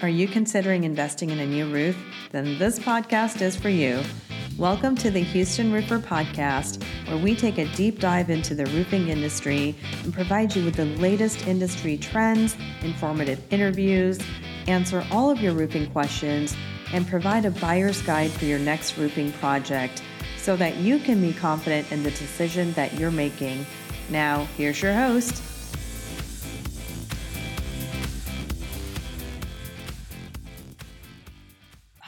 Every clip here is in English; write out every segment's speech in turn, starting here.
Are you considering investing in a new roof? Then this podcast is for you. Welcome to the Houston Roofer Podcast, where we take a deep dive into the roofing industry and provide you with the latest industry trends, informative interviews, answer all of your roofing questions, and provide a buyer's guide for your next roofing project so that you can be confident in the decision that you're making. Now, here's your host,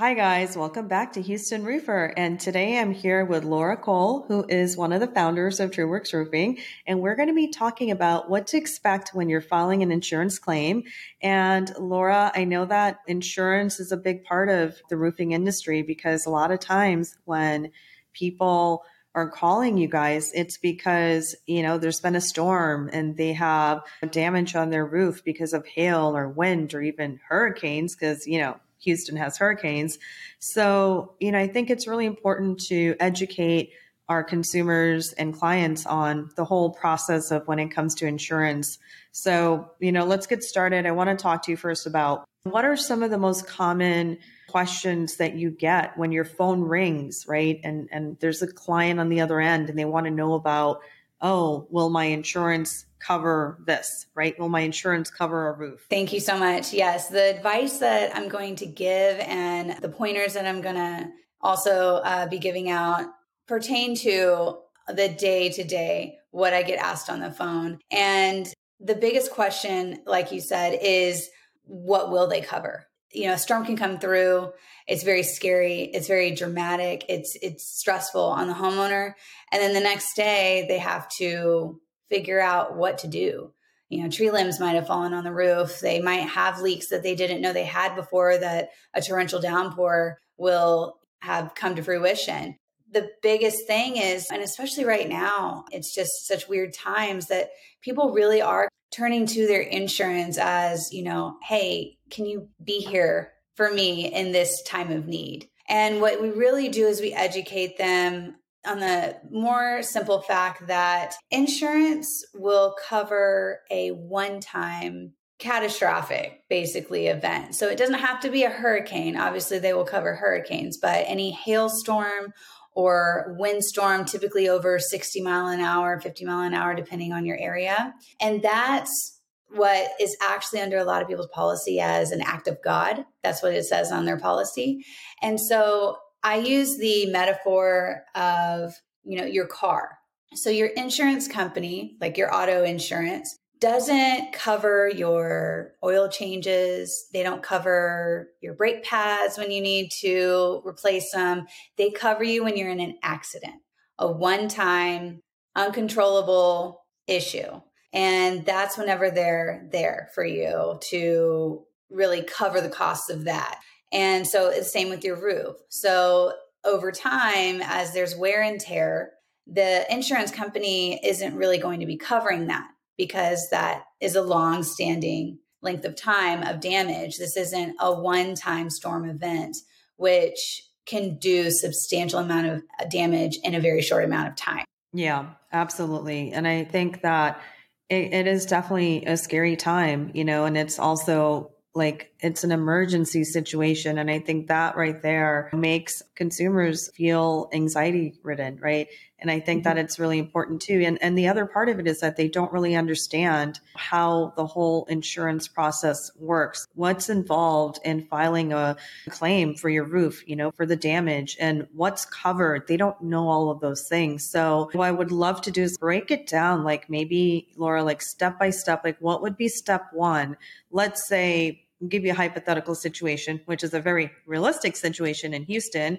Hi, guys. Welcome back to Houston Roofer. And today I'm here with Laura Cole, who is one of the founders of TrueWorks Roofing. And we're going to be talking about what to expect when you're filing an insurance claim. And Laura, I know that insurance is a big part of the roofing industry because a lot of times when people are calling you guys, it's because, you know, there's been a storm and they have damage on their roof because of hail or wind or even hurricanes because, you know, Houston has hurricanes. So, you know, I think it's really important to educate our consumers and clients on the whole process of when it comes to insurance. So, you know, let's get started. I want to talk to you first about what are some of the most common questions that you get when your phone rings, right? And and there's a client on the other end and they want to know about, oh, will my insurance cover this, right? Will my insurance cover a roof? Thank you so much. Yes, the advice that I'm going to give and the pointers that I'm going to also uh, be giving out pertain to the day to day, what I get asked on the phone. And the biggest question, like you said, is what will they cover? You know, a storm can come through. It's very scary. It's very dramatic. It's it's stressful on the homeowner. And then the next day they have to figure out what to do. You know, tree limbs might have fallen on the roof. They might have leaks that they didn't know they had before that a torrential downpour will have come to fruition. The biggest thing is, and especially right now, it's just such weird times that people really are turning to their insurance as, you know, hey, can you be here for me in this time of need? And what we really do is we educate them on the more simple fact that insurance will cover a one time catastrophic basically event. So it doesn't have to be a hurricane. Obviously, they will cover hurricanes, but any hailstorm or windstorm, typically over 60 mile an hour, 50 mile an hour, depending on your area. And that's what is actually under a lot of people's policy as an act of God. That's what it says on their policy. And so I use the metaphor of, you know, your car. So your insurance company, like your auto insurance, doesn't cover your oil changes. They don't cover your brake pads when you need to replace them. They cover you when you're in an accident, a one time, uncontrollable issue. And that's whenever they're there for you to really cover the costs of that. And so it's the same with your roof. So over time, as there's wear and tear, the insurance company isn't really going to be covering that because that is a long standing length of time of damage. This isn't a one time storm event, which can do substantial amount of uh, damage in a very short amount of time. Yeah, absolutely. And I think that it, it is definitely a scary time, you know, and it's also like it's an emergency situation. And I think that right there makes consumers feel anxiety ridden, right? And I think mm-hmm. that it's really important too. And, and the other part of it is that they don't really understand how the whole insurance process works. What's involved in filing a claim for your roof, you know, for the damage and what's covered. They don't know all of those things. So what I would love to do is break it down, like maybe Laura, like step by step, like what would be step one? Let's say, give you a hypothetical situation, which is a very realistic situation in Houston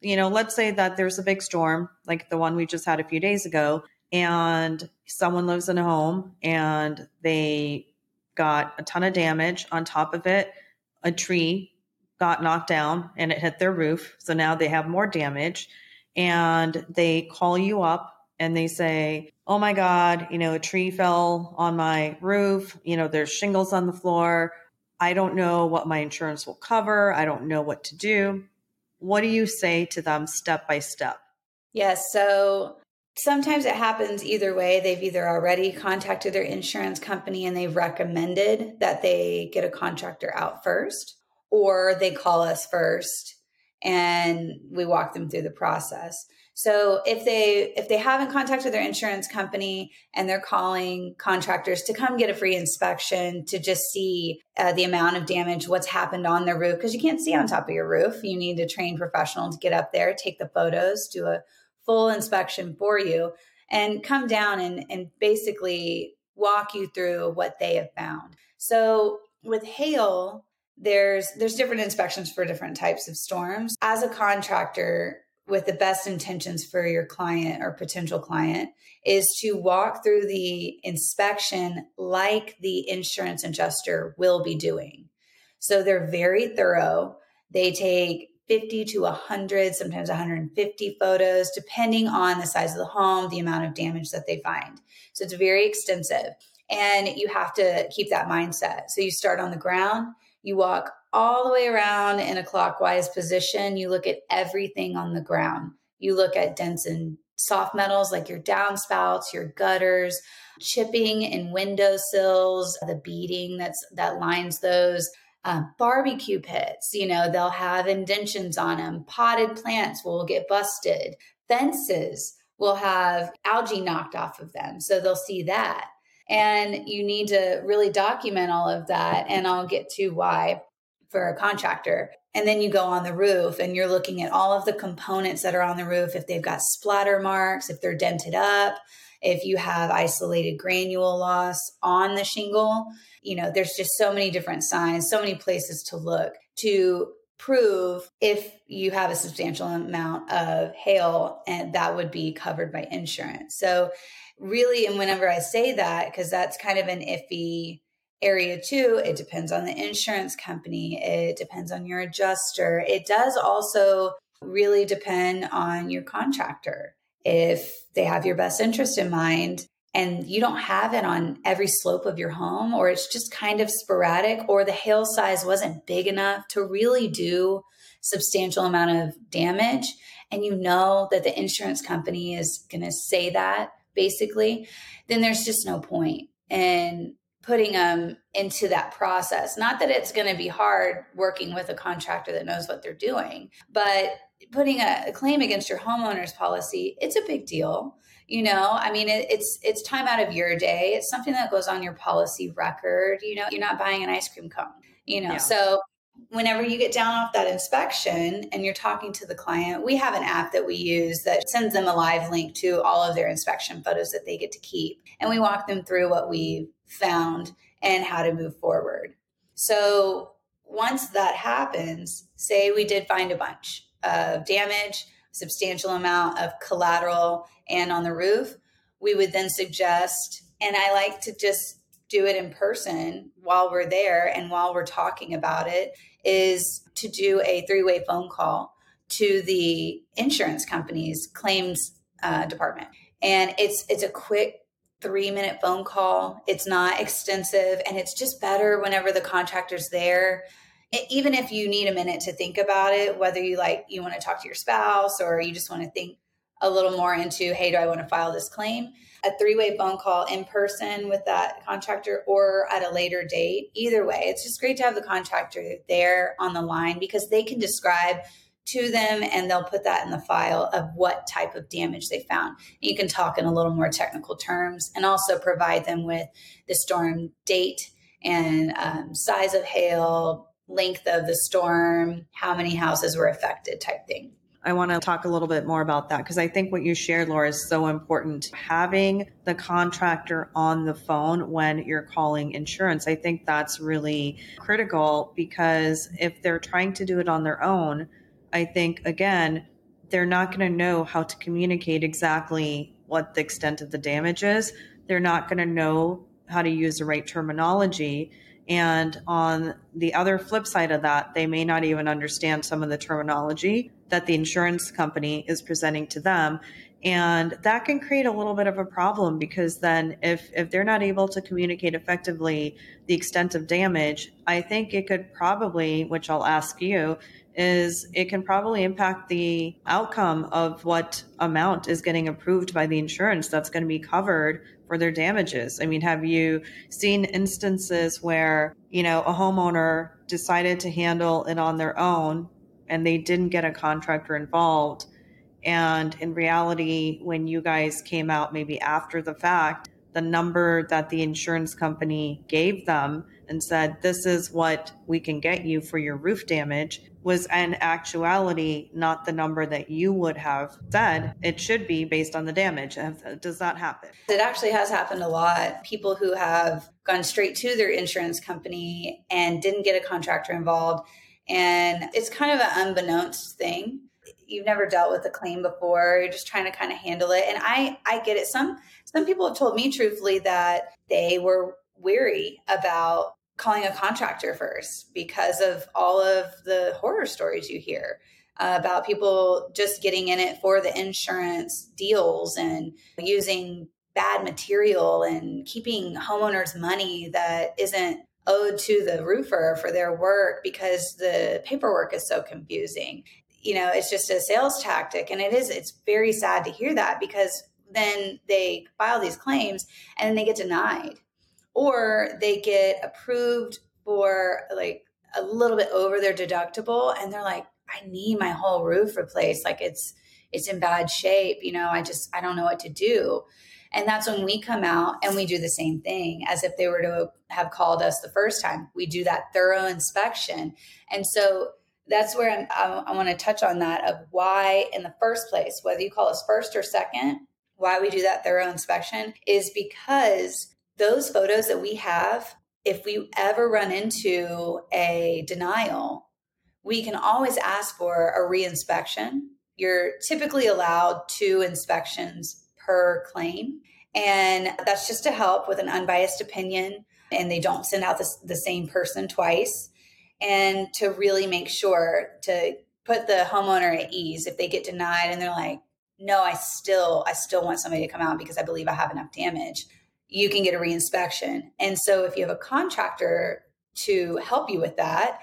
you know, let's say that there's a big storm like the one we just had a few days ago, and someone lives in a home and they got a ton of damage. On top of it, a tree got knocked down and it hit their roof. So now they have more damage. And they call you up and they say, Oh my God, you know, a tree fell on my roof. You know, there's shingles on the floor. I don't know what my insurance will cover. I don't know what to do what do you say to them step by step? Yes. So sometimes it happens either way. They've either already contacted their insurance company and they've recommended that they get a contractor out first, or they call us first and we walk them through the process. So if they if they haven't contacted their insurance company and they're calling contractors to come get a free inspection to just see uh, the amount of damage, what's happened on their roof, because you can't see on top of your roof, you need a trained professional to get up there, take the photos, do a full inspection for you, and come down and and basically walk you through what they have found. So with hail, there's there's different inspections for different types of storms. As a contractor, with the best intentions for your client or potential client is to walk through the inspection like the insurance adjuster will be doing. So they're very thorough. They take 50 to 100, sometimes 150 photos, depending on the size of the home, the amount of damage that they find. So it's very extensive. And you have to keep that mindset. So you start on the ground, you walk all the way around in a clockwise position. You look at everything on the ground. You look at dense and soft metals like your downspouts, your gutters, chipping in windowsills, the beading that's that lines those. Uh, barbecue pits, you know, they'll have indentions on them. Potted plants will get busted. Fences will have algae knocked off of them. So they'll see that. And you need to really document all of that. And I'll get to why for a contractor. And then you go on the roof and you're looking at all of the components that are on the roof, if they've got splatter marks, if they're dented up, if you have isolated granule loss on the shingle. You know, there's just so many different signs, so many places to look to prove if you have a substantial amount of hail and that would be covered by insurance. So really and whenever I say that because that's kind of an iffy area too it depends on the insurance company it depends on your adjuster it does also really depend on your contractor. If they have your best interest in mind and you don't have it on every slope of your home or it's just kind of sporadic or the hail size wasn't big enough to really do substantial amount of damage and you know that the insurance company is going to say that basically then there's just no point. And putting them into that process. Not that it's going to be hard working with a contractor that knows what they're doing, but putting a, a claim against your homeowner's policy, it's a big deal. You know, I mean, it, it's it's time out of your day. It's something that goes on your policy record. You know, you're not buying an ice cream cone. You know, yeah. so whenever you get down off that inspection and you're talking to the client, we have an app that we use that sends them a live link to all of their inspection photos that they get to keep. And we walk them through what we've found and how to move forward. So once that happens, say we did find a bunch of damage, substantial amount of collateral, and on the roof, we would then suggest, and I like to just do it in person while we're there and while we're talking about it, is to do a three way phone call to the insurance company's claims uh, department. And it's it's a quick three minute phone call. It's not extensive and it's just better whenever the contractor's there. It, even if you need a minute to think about it, whether you like, you want to talk to your spouse or you just want to think a little more into, hey, do I want to file this claim? A three way phone call in person with that contractor or at a later date. Either way, it's just great to have the contractor there on the line because they can describe to them and they'll put that in the file of what type of damage they found. You can talk in a little more technical terms and also provide them with the storm date and um, size of hail, length of the storm, how many houses were affected, type thing. I want to talk a little bit more about that because I think what you shared, Laura, is so important. Having the contractor on the phone when you're calling insurance, I think that's really critical because if they're trying to do it on their own, I think, again, they're not going to know how to communicate exactly what the extent of the damage is. They're not going to know how to use the right terminology. And on the other flip side of that, they may not even understand some of the terminology that the insurance company is presenting to them. And that can create a little bit of a problem because then if, if they're not able to communicate effectively the extent of damage, I think it could probably, which I'll ask you, is it can probably impact the outcome of what amount is getting approved by the insurance that's going to be covered for their damages? I mean, have you seen instances where, you know, a homeowner decided to handle it on their own and they didn't get a contractor involved? And in reality, when you guys came out maybe after the fact, the number that the insurance company gave them and said, This is what we can get you for your roof damage was in actuality not the number that you would have said it should be based on the damage. Does that happen? It actually has happened a lot. People who have gone straight to their insurance company and didn't get a contractor involved. And it's kind of an unbeknownst thing you've never dealt with a claim before you're just trying to kind of handle it and i i get it some some people have told me truthfully that they were weary about calling a contractor first because of all of the horror stories you hear uh, about people just getting in it for the insurance deals and using bad material and keeping homeowners money that isn't owed to the roofer for their work because the paperwork is so confusing. You know it's just a sales tactic and it is it's very sad to hear that because then they file these claims and then they get denied or they get approved for like a little bit over their deductible and they're like i need my whole roof replaced. Like it's it's in bad shape you know i just i don't know what to do. And that's when we come out and we do the same thing as if they were to have called us the first time. We do that thorough inspection. And so that's where I'm, I, I want to touch on that of why, in the first place, whether you call us first or second, why we do that thorough inspection is because those photos that we have, if we ever run into a denial, we can always ask for a reinspection. You're typically allowed two inspections per claim. And that's just to help with an unbiased opinion. And they don't send out the, the same person twice and to really make sure to put the homeowner at ease if they get denied and they're like no i still i still want somebody to come out because i believe i have enough damage you can get a reinspection. And so if you have a contractor to help you with that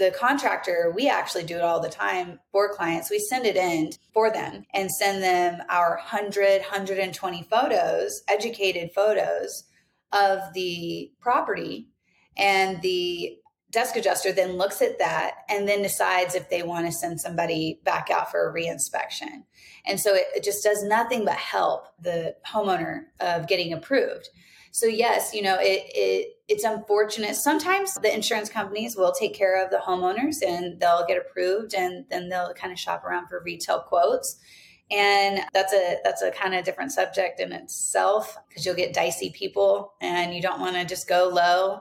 the contractor we actually do it all the time for clients. We send it in for them and send them our 100 120 photos educated photos of the property and the desk adjuster then looks at that and then decides if they want to send somebody back out for a reinspection. And so it, it, just does nothing but help the homeowner of getting approved. So yes, you know, it, it it's unfortunate. Sometimes the insurance companies will take care of the homeowners and they'll get approved and then they'll kind of shop around for retail quotes. And that's a that's a kind of different subject in itself because you'll get dicey people and you don't want to just go low.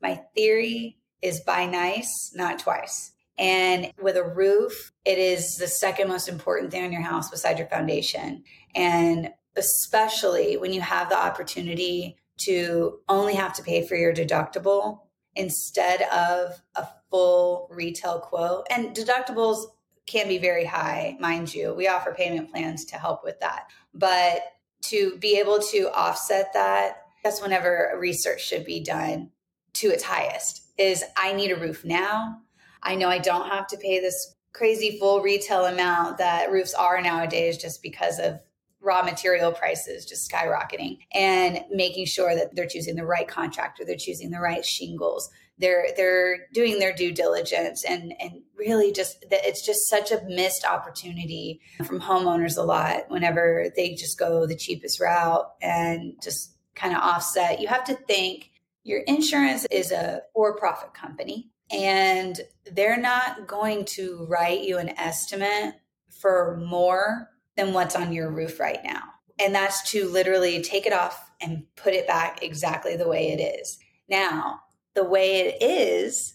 My theory is buy nice, not twice. And with a roof, it is the second most important thing on your house beside your foundation. And especially when you have the opportunity to only have to pay for your deductible instead of a full retail quote. And deductibles can be very high, mind you. We offer payment plans to help with that. But to be able to offset that, that's whenever research should be done to its highest is I need a roof now. I know I don't have to pay this crazy full retail amount that roofs are nowadays just because of raw material prices just skyrocketing and making sure that they're choosing the right contractor, they're choosing the right shingles, they're they're doing their due diligence and and really just that it's just such a missed opportunity from homeowners a lot whenever they just go the cheapest route and just kind of offset. You have to think your insurance is a for profit company, and they're not going to write you an estimate for more than what's on your roof right now. And that's to literally take it off and put it back exactly the way it is. Now, the way it is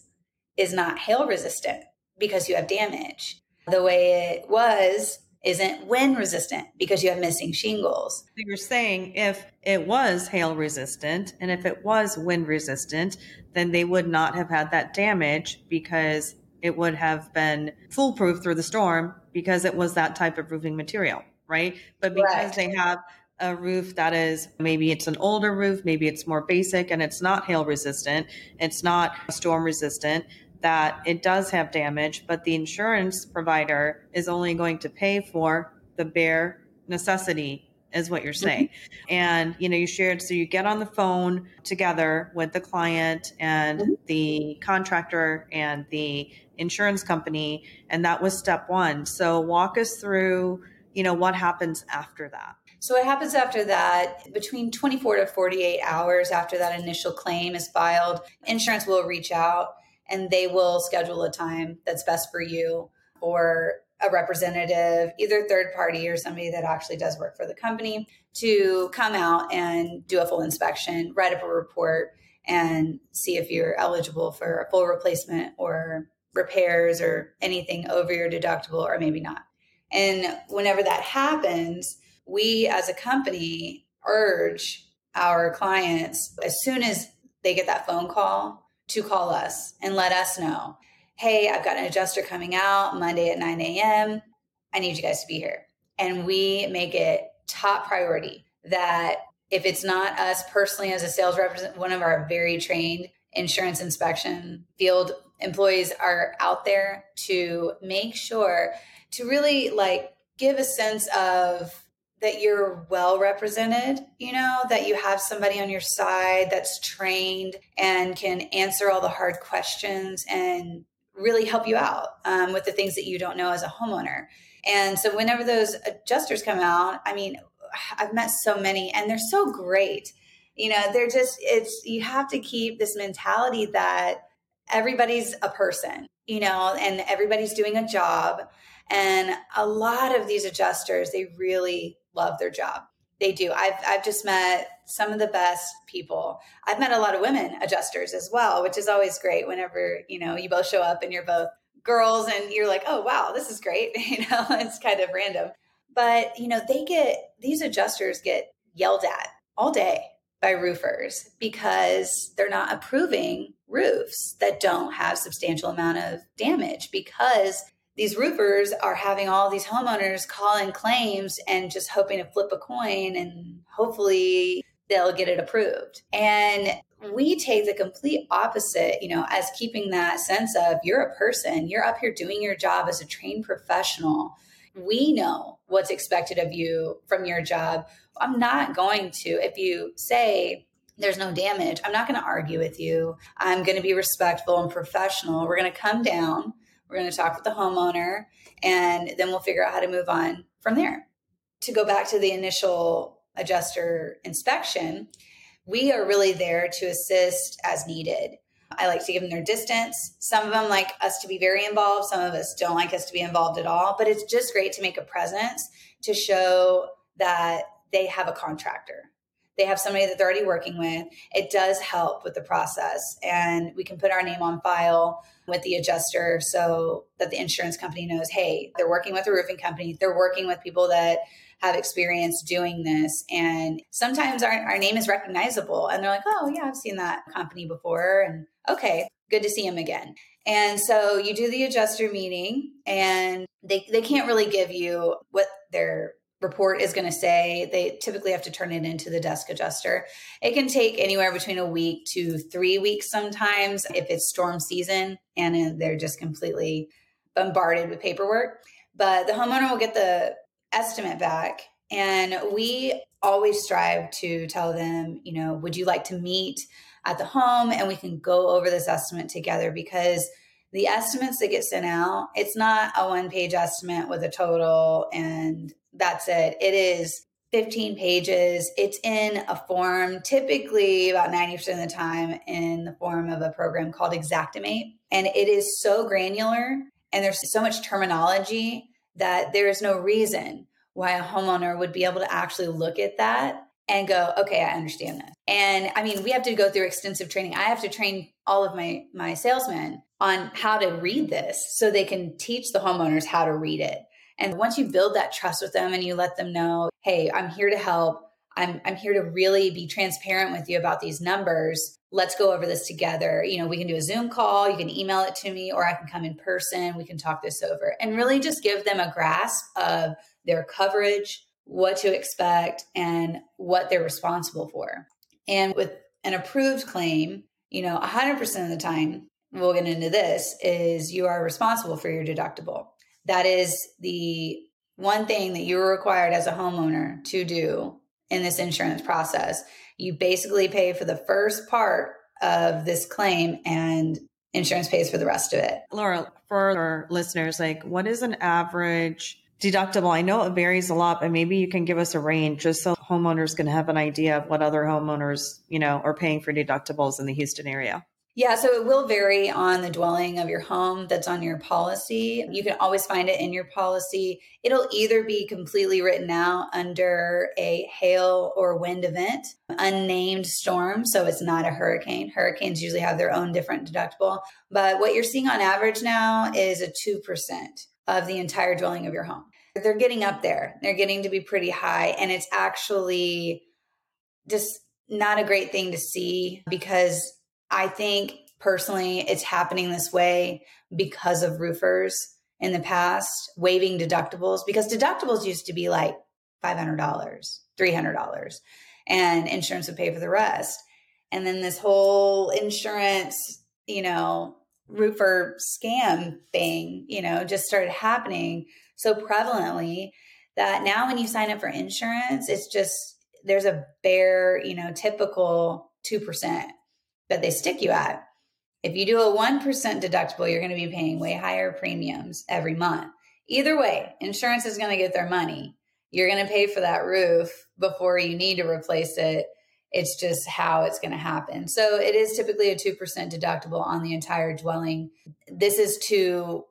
is not hail resistant because you have damage. The way it was isn't wind resistant because you have missing shingles. So you're saying if it was hail resistant and if it was wind resistant, then they would not have had that damage because it would have been foolproof through the storm because it was that type of roofing material, right? But because Correct. they have a roof that is maybe it's an older roof, maybe it's more basic and it's not hail resistant, it's not storm resistant, that it does have damage, but the insurance provider is only going to pay for the bare necessity is what you're saying. Mm-hmm. And, you know, you shared, so you get on the phone together with the client and mm-hmm. the contractor and the insurance company. And that was step one. So walk us through, you know, what happens after that. So, what happens after that, between 24 to 48 hours after that initial claim is filed, insurance will reach out and they will schedule a time that's best for you or a representative, either third party or somebody that actually does work for the company, to come out and do a full inspection, write up a report, and see if you're eligible for a full replacement or repairs or anything over your deductible or maybe not. And whenever that happens, we as a company urge our clients as soon as they get that phone call to call us and let us know hey i've got an adjuster coming out monday at 9 a.m i need you guys to be here. And we make it top priority that if it's not us personally as a sales representative one of our very trained insurance inspection field employees are out there to make sure to really like give a sense of that you're well represented, you know, that you have somebody on your side that's trained and can answer all the hard questions and really help you out um, with the things that you don't know as a homeowner. And so, whenever those adjusters come out, I mean, I've met so many and they're so great. You know, they're just, it's, you have to keep this mentality that everybody's a person, you know, and everybody's doing a job. And a lot of these adjusters, they really love their job. They do. I've I've just met some of the best people. I've met a lot of women adjusters as well, which is always great whenever, you know, you both show up and you're both girls and you're like, "Oh, wow, this is great." You know, it's kind of random. But, you know, they get these adjusters get yelled at all day by roofers because they're not approving roofs that don't have substantial amount of damage because these roofers are having all these homeowners call in claims and just hoping to flip a coin and hopefully they'll get it approved. And we take the complete opposite, you know, as keeping that sense of you're a person, you're up here doing your job as a trained professional. We know what's expected of you from your job. I'm not going to, if you say, there's no damage. I'm not going to argue with you. I'm going to be respectful and professional. We're going to come down. We're going to talk with the homeowner and then we'll figure out how to move on from there. To go back to the initial adjuster inspection, we are really there to assist as needed. I like to give them their distance. Some of them like us to be very involved. Some of us don't like us to be involved at all. But it's just great to make a presence to show that they have a contractor. They have somebody that they're already working with. It does help with the process. And we can put our name on file with the adjuster so that the insurance company knows hey, they're working with a roofing company, they're working with people that have experience doing this. And sometimes our, our name is recognizable and they're like, oh, yeah, I've seen that company before. And okay, good to see him again. And so you do the adjuster meeting and they, they can't really give you what their report is going to say. They typically have to turn it into the desk adjuster. It can take anywhere between a week to three weeks sometimes if it's storm season and uh, they're just completely bombarded with paperwork. But the homeowner will get the estimate back. And we always strive to tell them, you know, would you like to meet at the home and we can go over this estimate together because the estimates that get sent out, it's not a one page estimate with a total and that's it. It is 15 pages. It's in a form, typically about 90% of the time in the form of a program called Xactimate. And it is so granular and there's so much terminology that there is no reason why a homeowner would be able to actually look at that and go, okay, I understand this. And I mean, we have to go through extensive training. I have to train all of my my salesmen on how to read this so they can teach the homeowners how to read it. And once you build that trust with them and you let them know, hey, I'm here to help. I'm, I'm here to really be transparent with you about these numbers. Let's go over this together. You know, we can do a Zoom call, you can email it to me, or I can come in person. We can talk this over and really just give them a grasp of their coverage, what to expect, and what they're responsible for. And with an approved claim, you know, 100% of the time, we'll get into this, is you are responsible for your deductible. That is the one thing that you're required as a homeowner to do in this insurance process. You basically pay for the first part of this claim and insurance pays for the rest of it. Laura, for our listeners, like what is an average deductible? I know it varies a lot, but maybe you can give us a range just so homeowners can have an idea of what other homeowners, you know, are paying for deductibles in the Houston area. Yeah, so it will vary on the dwelling of your home that's on your policy. You can always find it in your policy. It'll either be completely written out under a hail or wind event, unnamed storm. So it's not a hurricane. Hurricanes usually have their own different deductible. But what you're seeing on average now is a 2% of the entire dwelling of your home. They're getting up there, they're getting to be pretty high. And it's actually just not a great thing to see because I think personally it's happening this way because of roofers in the past waiving deductibles because deductibles used to be like $500, $300 and insurance would pay for the rest. And then this whole insurance, you know, roofer scam thing, you know, just started happening so prevalently that now when you sign up for insurance, it's just there's a bare, you know, typical 2% that they stick you at. If you do a 1% deductible, you're going to be paying way higher premiums every month. Either way, insurance is going to get their money. You're going to pay for that roof before you need to replace it. It's just how it's going to happen. So it is typically a 2% deductible on the entire dwelling. This is to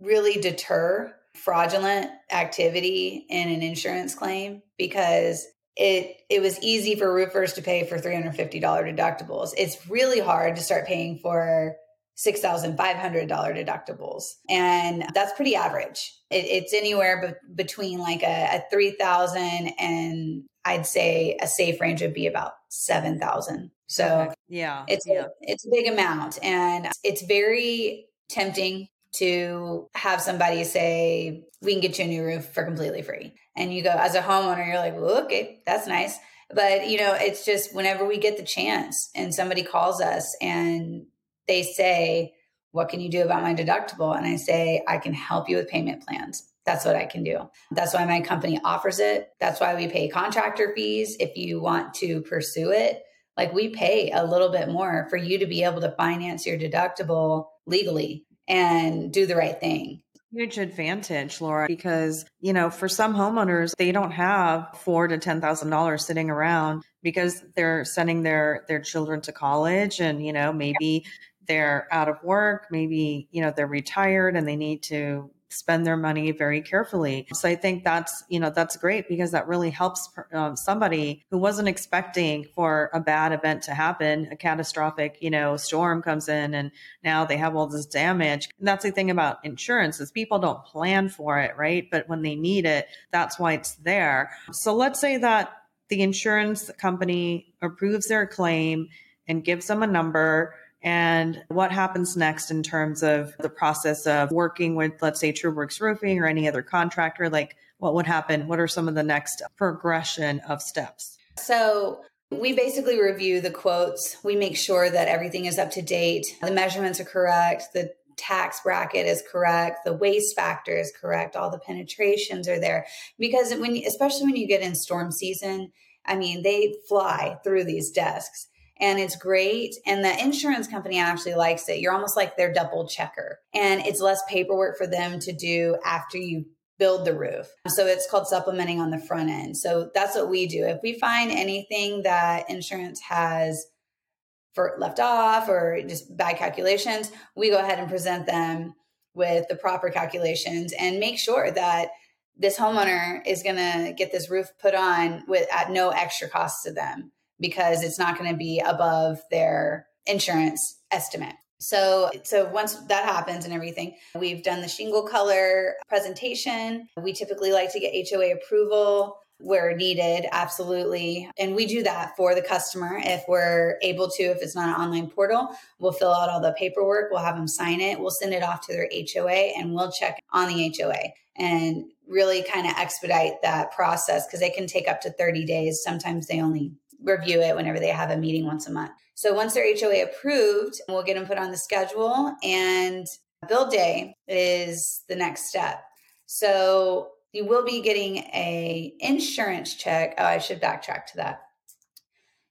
really deter fraudulent activity in an insurance claim because it it was easy for roofers to pay for $350 deductibles. It's really hard to start paying for $6,500 deductibles. And that's pretty average. It, it's anywhere be- between like a, a 3000 and I'd say a safe range would be about 7000 So yeah, it's, yeah. A, it's a big amount and it's very tempting to have somebody say, we can get you a new roof for completely free. And you go, as a homeowner, you're like, well, okay, that's nice. But, you know, it's just whenever we get the chance and somebody calls us and they say, what can you do about my deductible? And I say, I can help you with payment plans. That's what I can do. That's why my company offers it. That's why we pay contractor fees if you want to pursue it. Like we pay a little bit more for you to be able to finance your deductible legally and do the right thing. Huge advantage, Laura, because you know, for some homeowners, they don't have four to ten thousand dollars sitting around because they're sending their their children to college, and you know, maybe they're out of work, maybe you know they're retired and they need to spend their money very carefully. So I think that's, you know, that's great because that really helps um, somebody who wasn't expecting for a bad event to happen, a catastrophic, you know, storm comes in and now they have all this damage. And that's the thing about insurance is people don't plan for it, right? But when they need it, that's why it's there. So let's say that the insurance company approves their claim and gives them a number and what happens next in terms of the process of working with, let's say, TrueWorks Roofing or any other contractor? Like, what would happen? What are some of the next progression of steps? So, we basically review the quotes. We make sure that everything is up to date, the measurements are correct, the tax bracket is correct, the waste factor is correct, all the penetrations are there. Because when, especially when you get in storm season, I mean, they fly through these desks and it's great. And the insurance company actually likes it. You're almost like their double checker, and it's less paperwork for them to do after you build the roof. So it's called supplementing on the front end. So that's what we do. If we find anything that insurance has for left off or just bad calculations, we go ahead and present them with the proper calculations and make sure that this homeowner is going to get this roof put on with at no extra cost to them because it's not going to be above their insurance estimate. So, so once that happens and everything, we've done the shingle color presentation. We typically like to get HOA approval where needed, absolutely. And we do that for the customer if we're able to. If it's not an online portal, we'll fill out all the paperwork, we'll have them sign it, we'll send it off to their HOA, and we'll check on the HOA and really kind of expedite that process because it can take up to 30 days. Sometimes they only review it whenever they have a meeting once a month. So once they're HOA approved, we'll get them put on the schedule and build day is the next step. So you will be getting a insurance check. Oh, I should backtrack to that.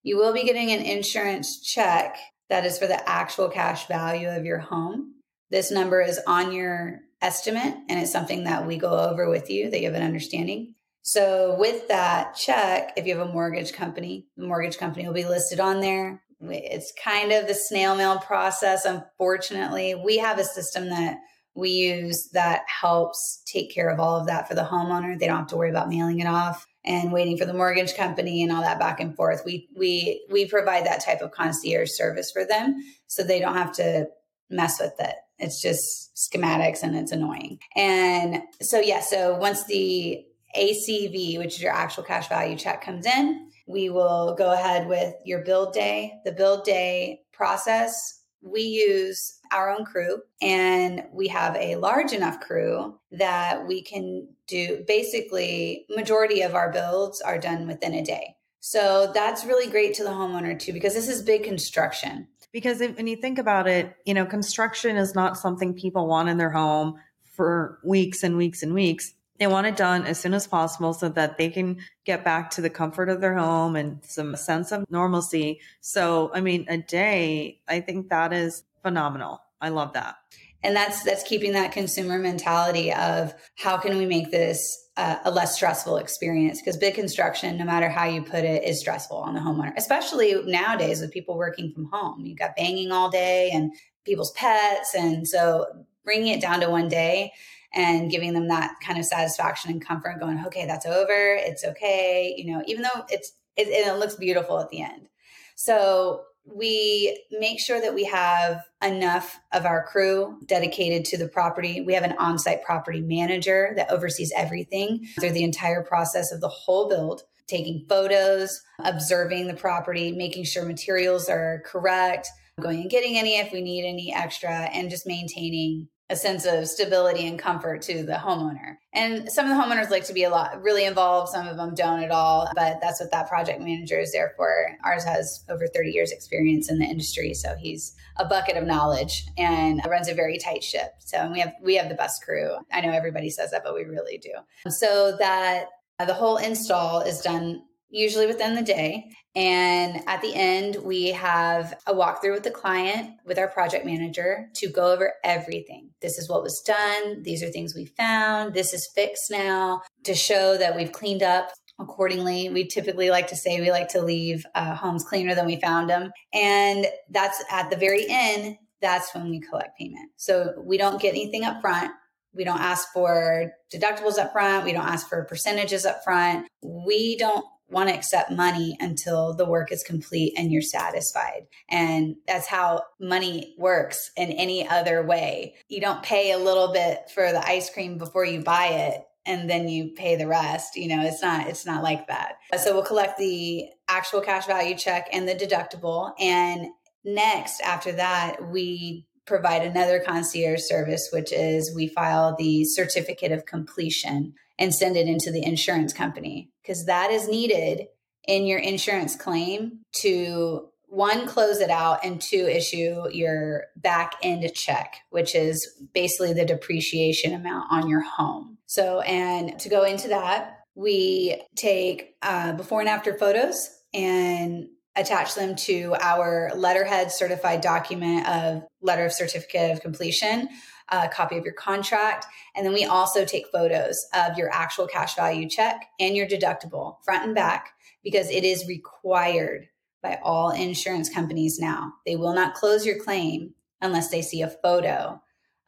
You will be getting an insurance check that is for the actual cash value of your home. This number is on your estimate and it's something that we go over with you that you have an understanding. So, with that check, if you have a mortgage company, the mortgage company will be listed on there. It's kind of the snail mail process. Unfortunately, we have a system that we use that helps take care of all of that for the homeowner. They don't have to worry about mailing it off and waiting for the mortgage company and all that back and forth. We we we provide that type of concierge service for them so they don't have to mess with it. It's just schematics and it's annoying. And so yeah, so once the ACV, which is your actual cash value check comes in, we will go ahead with your build day. The build day process, we use our own crew and we have a large enough crew that we can do basically majority of our builds are done within a day. So that's really great to the homeowner too because this is big construction. Because if, when you think about it, you know, construction is not something people want in their home for weeks and weeks and weeks they want it done as soon as possible so that they can get back to the comfort of their home and some sense of normalcy. So, I mean, a day, I think that is phenomenal. I love that. And that's that's keeping that consumer mentality of how can we make this uh, a less stressful experience because big construction, no matter how you put it, is stressful on the homeowner, especially nowadays with people working from home. You've got banging all day and people's pets, and so bringing it down to one day and giving them that kind of satisfaction and comfort going okay that's over. It's okay. You know even though it's it, it looks beautiful at the end. So we make sure that we have enough of our crew dedicated to the property. We have an on site property manager that oversees everything through the entire process of the whole build, taking photos, observing the property, making sure materials are correct, going and getting any if we need any extra, and just maintaining a sense of stability and comfort to the homeowner. And some of the homeowners like to be a lot really involved, some of them don't at all, but that's what that project manager is there for. Ours has over 30 years experience in the industry, so he's a bucket of knowledge and runs a very tight ship. So we have we have the best crew. I know everybody says that, but we really do. So that the whole install is done usually within the day. And at the end, we have a walkthrough with the client, with our project manager to go over everything. This is what was done. These are things we found. This is fixed now to show that we've cleaned up accordingly. We typically like to say we like to leave uh, homes cleaner than we found them. And that's at the very end, that's when we collect payment. So we don't get anything up front. We don't ask for deductibles up front. We don't ask for percentages up front. We don't want to accept money until the work is complete and you're satisfied. And that's how money works in any other way. You don't pay a little bit for the ice cream before you buy it and then you pay the rest you know it's not it's not like that uh, so we'll collect the actual cash value check and the deductible and next after that we provide another concierge service which is we file the certificate of completion and send it into the insurance company. Because that is needed in your insurance claim to one close it out and two issue your back end check which is basically the depreciation amount on your home. So and to go into that we take uh, before and after photos and attach them to our letterhead certified document of letter of certificate of completion a copy of your contract. And then we also take photos of your actual cash value check and your deductible front and back because it is required by all insurance companies now. They will not close your claim unless they see a photo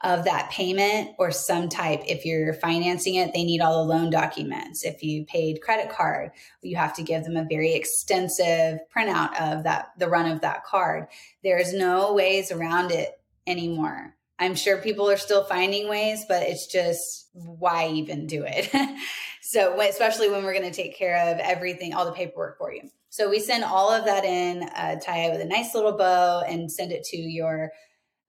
of that payment or some type. If you're financing it, they need all the loan documents. If you paid credit card, you have to give them a very extensive printout of that, the run of that card. There's no ways around it anymore. I'm sure people are still finding ways, but it's just why even do it? so, especially when we're going to take care of everything, all the paperwork for you. So, we send all of that in, uh, tie it with a nice little bow, and send it to your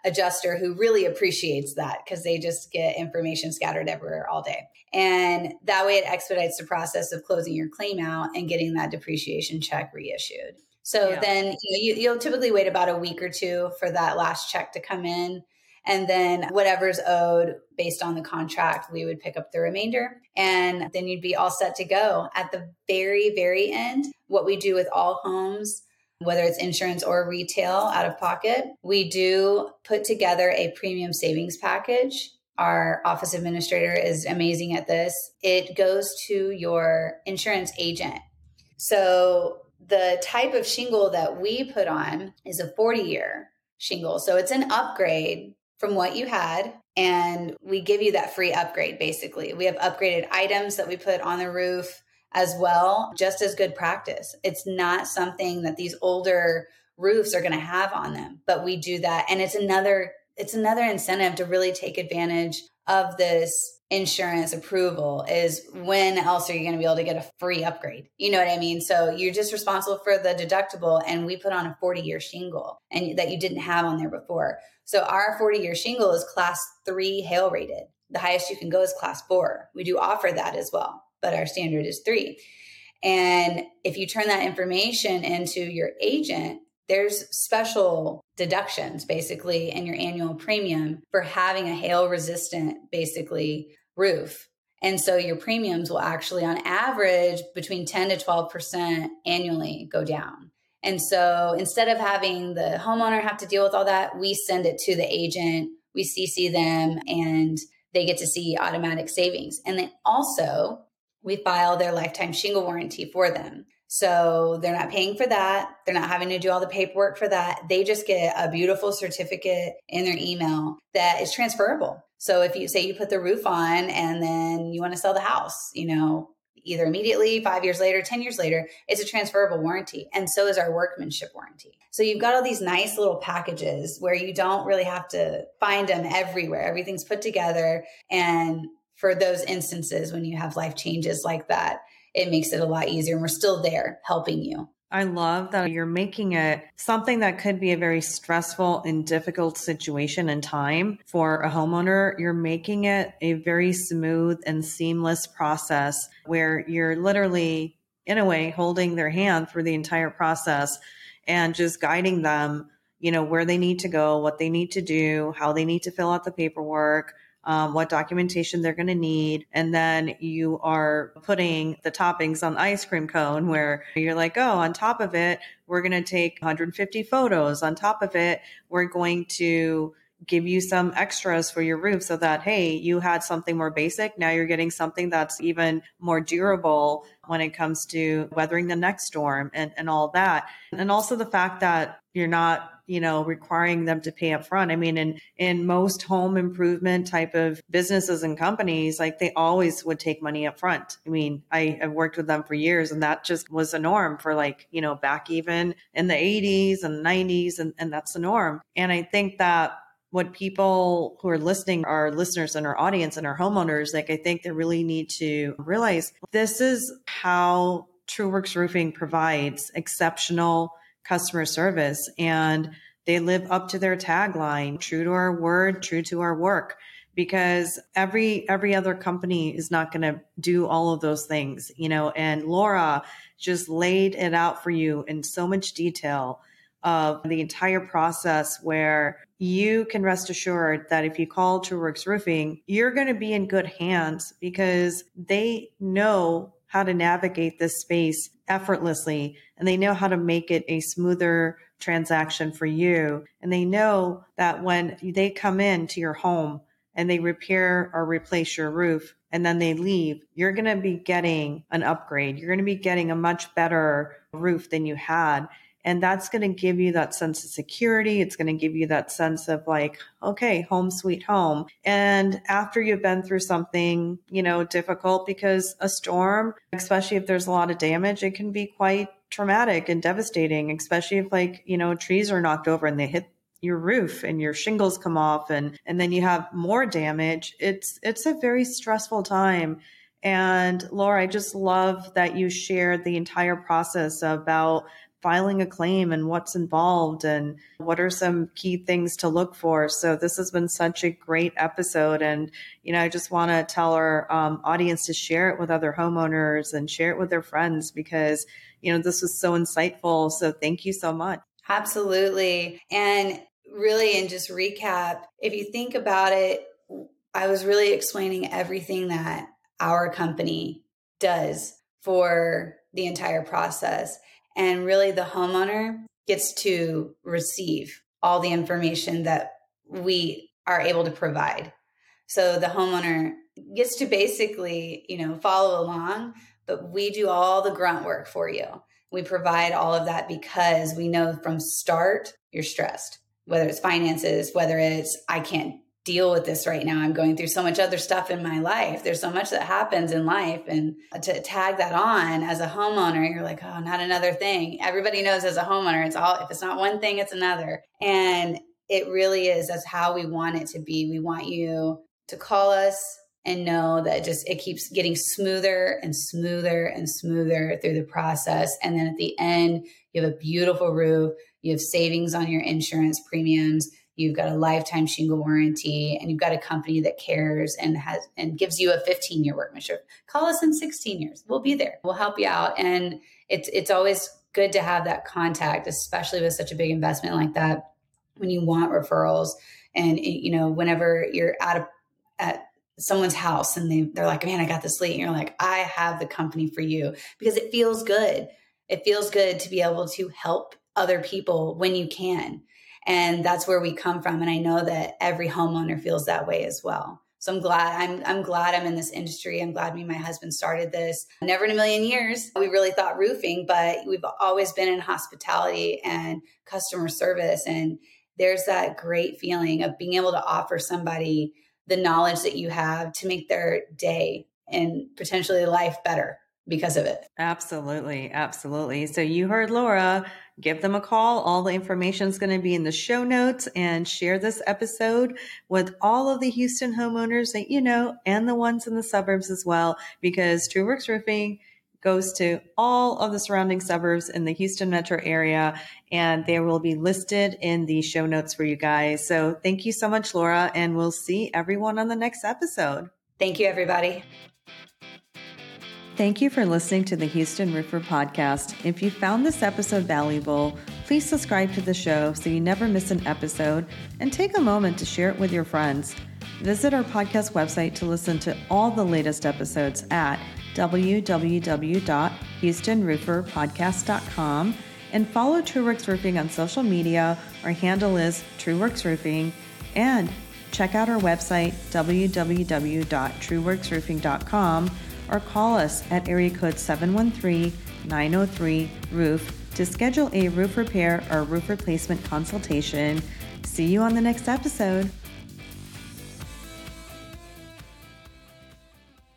adjuster who really appreciates that because they just get information scattered everywhere all day. And that way it expedites the process of closing your claim out and getting that depreciation check reissued. So yeah. then you know, you, you'll typically wait about a week or two for that last check to come in And then whatever's owed based on the contract, we would pick up the remainder. And then you'd be all set to go. At the very, very end, what we do with all homes whether it's insurance or retail out of pocket. We do put together a premium savings package. Our office administrator is amazing at this. It goes to your insurance agent. So the type of shingle that we put on is a 40 year shingle. So it's an upgrade from what you had. And we give you that free upgrade basically. We have upgraded items that we put on the roof as well, just as good practice. It's not something that these older roofs are going to have on them, but we do that. And it's another it's another incentive to really take advantage of this insurance approval is when else are you going to be able to get a free upgrade? You know what I mean? So you're just responsible for the deductible and we put on a 40 year shingle and that you didn't have on there before. So our 40 year shingle is class three hail rated. The highest you can go is class four. We do offer that as well, but our standard is three. And if you turn that information into your agent, there's special deductions basically in your annual premium for having a hail resistant basically roof. And so your premiums will actually on average between 10 to 12% annually go down. And so instead of having the homeowner have to deal with all that, we send it to the agent, we CC them and they get to see automatic savings. And then also we file their lifetime shingle warranty for them. So they're not paying for that. They're not having to do all the paperwork for that. They just get a beautiful certificate in their email that is transferable. So if you say you put the roof on and then you want to sell the house, you know, either immediately, five years later, 10 years later, it's a transferable warranty. And so is our workmanship warranty. So you've got all these nice little packages where you don't really have to find them everywhere. Everything's put together. And for those instances when you have life changes like that, it makes it a lot easier. And we're still there helping you. I love that you're making it something that could be a very stressful and difficult situation and time for a homeowner. You're making it a very smooth and seamless process where you're literally, in a way, holding their hand through the entire process and just guiding them, you know, where they need to go, what they need to do, how they need to fill out the paperwork, um, what documentation they're going to need. And then you are putting the toppings on the ice cream cone where you're like, oh, on top of it, we're going to take 150 photos. On top of it, we're going to give you some extras for your roof so that hey you had something more basic now you're getting something that's even more durable when it comes to weathering the next storm and, and all that and also the fact that you're not you know, requiring them to pay up front. I mean, in, in most home improvement type of businesses and companies, like they always would take money up front. I mean, I have worked with them for years and that just was the norm for like, you know, back even in the 80s and 90s. And, and that's the norm. And I think that what people who are listening, our listeners and our audience and our homeowners, like I think they really need to realize this is how TrueWorks Roofing provides exceptional customer service and they live up to their tagline true to our word true to our work because every every other company is not going to do all of those things you know? And laura just laid it out for you in so much detail of the entire process where you can rest assured that if you call TrueWorks Roofing, you're going to be in good hands because they know how to navigate this space effortlessly and they know how to make it a smoother transaction for you. And they know that when they come in to your home and they repair or replace your roof and then they leave, you're going to be getting an upgrade. You're going to be getting a much better roof than you had. And that's going to give you that sense of security. It's going to give you that sense of like, okay, home sweet home. And after you've been through something, you know, difficult because a storm, especially if there's a lot of damage, it can be quite traumatic and devastating, especially if like, you know, trees are knocked over and they hit your roof and your shingles come off and and then you have more damage. It's it's a very stressful time. And Laura, I just love that you shared the entire process about filing a claim and what's involved and what are some key things to look for. So this has been such a great episode. And, you know, I just want to tell our um, audience to share it with other homeowners and share it with their friends because, you know, this was so insightful. So thank you so much. Absolutely. And really, and just recap, if you think about it, I was really explaining everything that our company does for the entire process. And really, the homeowner gets to receive all the information that we are able to provide. So the homeowner gets to basically, you know, follow along, but we do all the grunt work for you. We provide all of that because we know from start you're stressed, whether it's finances, whether it's I can't deal with this right now. I'm going through so much other stuff in my life. There's so much that happens in life. And to tag that on as a homeowner, you're like, oh, not another thing. Everybody knows as a homeowner, it's all, if it's not one thing, it's another. And it really is. That's how we want it to be. We want you to call us and know that just it keeps getting smoother and smoother and smoother through the process. And then at the end, you have a beautiful roof, you have savings on your insurance premiums, you've got a lifetime shingle warranty, and you've got a company that cares and has and gives you a 15 year workmanship. Call us in 16 years. We'll be there. We'll help you out. And it's it's always good to have that contact, especially with such a big investment like that when you want referrals and you know whenever you're at a at someone's house and they they're like man i got this lead and you're like i have the company for you because it feels good it feels good to be able to help other people when you can and that's where we come from. And i know that every homeowner feels that way as well. So i'm glad i'm i'm glad i'm in this industry. I'm glad me and my husband started this. Never in a million years. We really thought roofing but we've always been in hospitality and customer service. And there's that great feeling of being able to offer somebody the knowledge that you have to make their day and potentially life better because of it. Absolutely. Absolutely. So you heard Laura, give them a call. All the information is going to be in the show notes and share this episode with all of the Houston homeowners that you know and the ones in the suburbs as well, because TrueWorks Roofing goes to all of the surrounding suburbs in the Houston metro area, and they will be listed in the show notes for you guys. So thank you so much, Laura, and we'll see everyone on the next episode. Thank you, everybody. Thank you for listening to the Houston Roofer Podcast. If you found this episode valuable, please subscribe to the show so you never miss an episode and take a moment to share it with your friends. Visit our podcast website to listen to all the latest episodes at www.houstonrooferpodcast.com and follow TrueWorks Roofing on social media. Our handle is TrueWorks Roofing. And check out our website, www.trueworksroofing.com, or call us at area code 713 903 Roof to schedule a roof repair or roof replacement consultation. See you on the next episode.